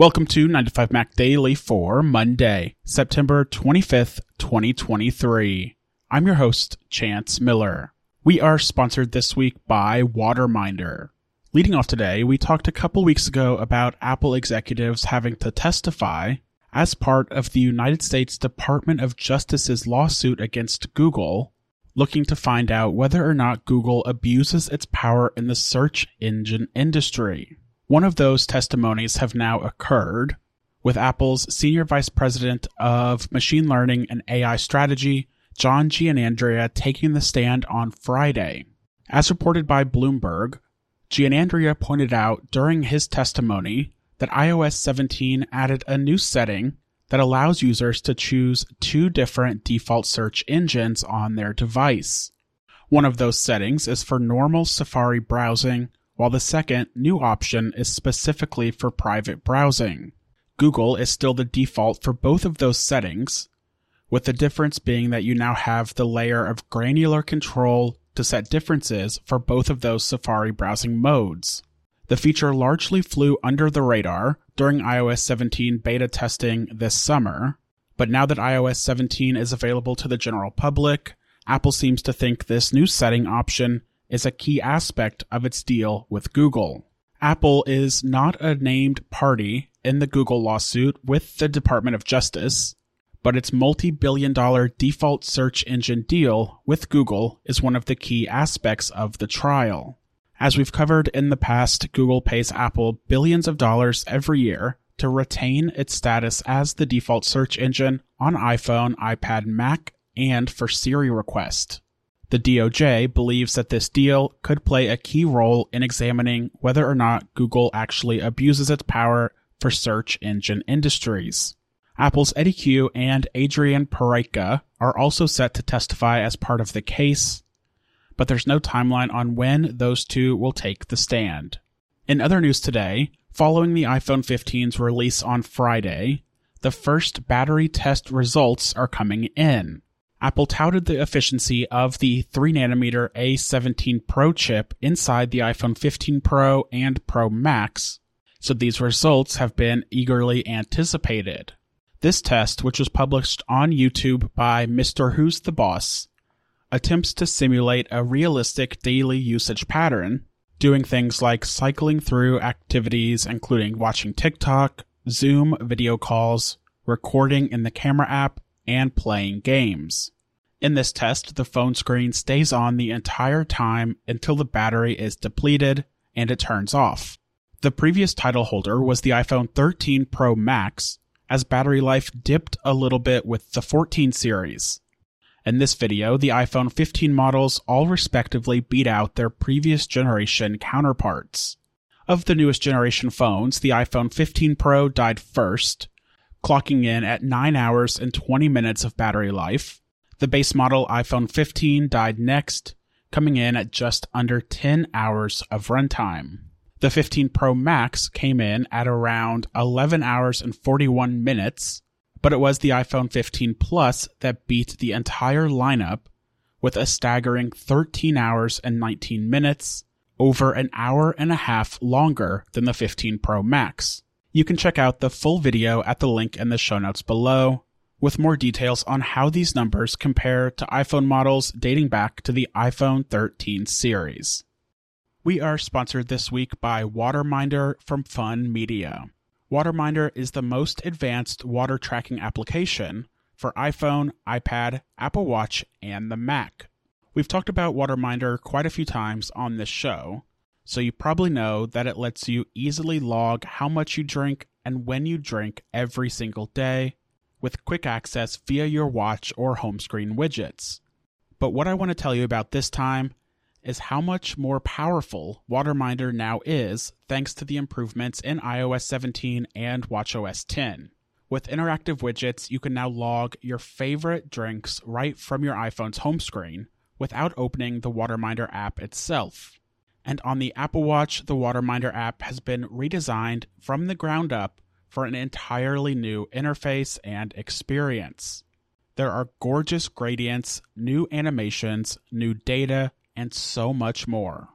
Welcome to 9 to 5 Mac Daily for Monday, September 25th, 2023. I'm your host, Chance Miller. We are sponsored this week by WaterMinder. Leading off today, we talked a couple weeks ago about Apple executives having to testify as part of the United States Department of Justice's lawsuit against Google, looking to find out whether or not Google abuses its power in the search engine industry. One of those testimonies have now occurred, with Apple's Senior Vice President of Machine Learning and AI Strategy, John Giannandrea, taking the stand on Friday. As reported by Bloomberg, Giannandrea pointed out during his testimony that iOS 17 added a new setting that allows users to choose two different default search engines on their device. One of those settings is for normal Safari browsing, while the second, new option is specifically for private browsing. Google is still the default for both of those settings, with the difference being that you now have the layer of granular control to set differences for both of those Safari browsing modes. The feature largely flew under the radar during iOS 17 beta testing this summer, but now that iOS 17 is available to the general public, Apple seems to think this new setting option is a key aspect of its deal with Google. Apple is not a named party in the Google lawsuit with the Department of Justice, but its multi billion dollar default search engine deal with Google is one of the key aspects of the trial. As we've covered in the past, Google pays Apple billions of dollars every year to retain its status as the default search engine on iPhone, iPad, Mac, and for Siri request. The DOJ believes that this deal could play a key role in examining whether or not Google actually abuses its power for search engine industries. Apple's Eddy Cue and Adrian Perica are also set to testify as part of the case, but there's no timeline on when those two will take the stand. In other news today, following the iPhone 15's release on Friday, the first battery test results are coming in. Apple touted the efficiency of the 3 nanometer A17 Pro chip inside the iPhone 15 Pro and Pro Max, so these results have been eagerly anticipated. This test, which was published on YouTube by Mrwhosetheboss, attempts to simulate a realistic daily usage pattern, doing things like cycling through activities including watching TikTok, Zoom video calls, recording in the camera app, and playing games. In this test, the phone screen stays on the entire time until the battery is depleted and it turns off. The previous title holder was the iPhone 13 Pro Max, as battery life dipped a little bit with the 14 series. In this video, the iPhone 15 models all respectively beat out their previous generation counterparts. Of the newest generation phones, the iPhone 15 Pro died first, clocking in at 9 hours and 20 minutes of battery life. The base model iPhone 15 died next, coming in at just under 10 hours of runtime. The 15 Pro Max came in at around 11 hours and 41 minutes, but it was the iPhone 15 Plus that beat the entire lineup with a staggering 13 hours and 19 minutes, over an hour and a half longer than the 15 Pro Max. You can check out the full video at the link in the show notes below, with more details on how these numbers compare to iPhone models dating back to the iPhone 13 series. We are sponsored this week by WaterMinder from Funn Media. WaterMinder is the most advanced water tracking application for iPhone, iPad, Apple Watch, and the Mac. We've talked about WaterMinder quite a few times on this show, so you probably know that it lets you easily log how much you drink and when you drink every single day with quick access via your watch or home screen widgets. But what I want to tell you about this time is how much more powerful WaterMinder now is thanks to the improvements in iOS 17 and watchOS 10. With interactive widgets, you can now log your favorite drinks right from your iPhone's home screen without opening the WaterMinder app itself. And on the Apple Watch, the WaterMinder app has been redesigned from the ground up for an entirely new interface and experience. There are gorgeous gradients, new animations, new data, and so much more.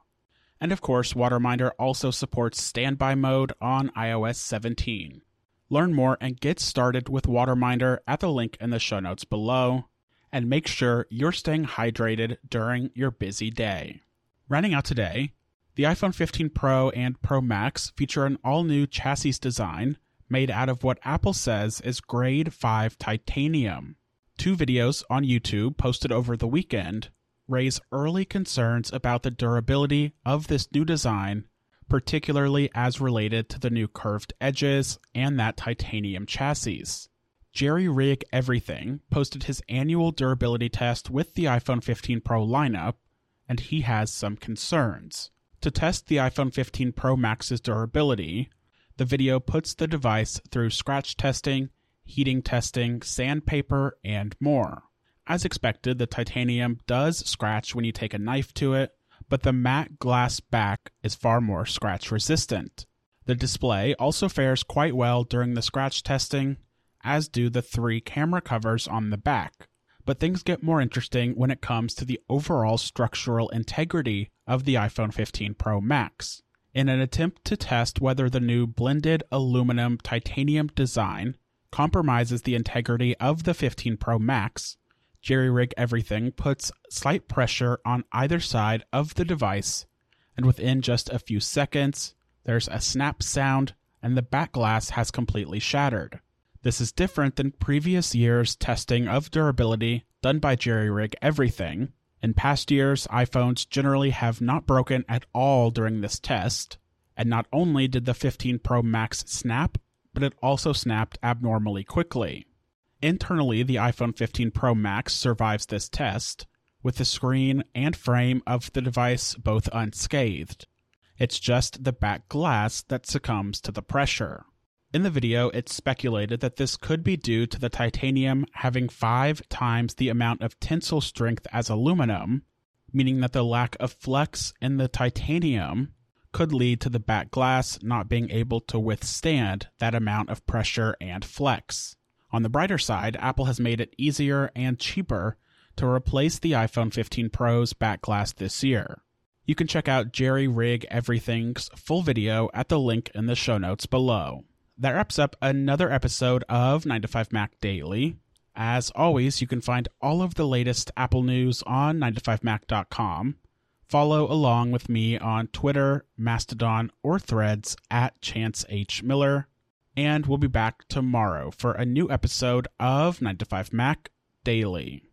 And of course, WaterMinder also supports standby mode on iOS 17. Learn more and get started with WaterMinder at the link in the show notes below. And make sure you're staying hydrated during your busy day. Running out today, the iPhone 15 Pro and Pro Max feature an all new chassis design made out of what Apple says is grade 5 titanium. Two videos on YouTube posted over the weekend raise early concerns about the durability of this new design, particularly as related to the new curved edges and that titanium chassis. Jerry Rig Everything posted his annual durability test with the iPhone 15 Pro lineup, and he has some concerns. To test the iPhone 15 Pro Max's durability, the video puts the device through scratch testing, heating testing, sandpaper, and more. As expected, the titanium does scratch when you take a knife to it, but the matte glass back is far more scratch resistant. The display also fares quite well during the scratch testing, as do the three camera covers on the back. But things get more interesting when it comes to the overall structural integrity of the iPhone 15 Pro Max. In an attempt to test whether the new blended aluminum titanium design compromises the integrity of the 15 Pro Max, Jerry Rig Everything puts slight pressure on either side of the device, and within just a few seconds, there's a snap sound and the back glass has completely shattered. This is different than previous years' testing of durability done by Jerry Rig Everything. In past years, iPhones generally have not broken at all during this test, and not only did the 15 Pro Max snap, but it also snapped abnormally quickly. Internally, the iPhone 15 Pro Max survives this test, with the screen and frame of the device both unscathed. It's just the back glass that succumbs to the pressure. In the video, it's speculated that this could be due to the titanium having five times the amount of tensile strength as aluminum, meaning that the lack of flex in the titanium could lead to the back glass not being able to withstand that amount of pressure and flex. On the brighter side, Apple has made it easier and cheaper to replace the iPhone 15 Pro's back glass this year. You can check out Jerry Rig Everything's full video at the link in the show notes below. That wraps up another episode of 9 to 5 Mac Daily. As always, you can find all of the latest Apple news on 9to5mac.com. Follow along with me on Twitter, Mastodon, or Threads at Chance H. Miller and we'll be back tomorrow for a new episode of 9 to 5 Mac Daily.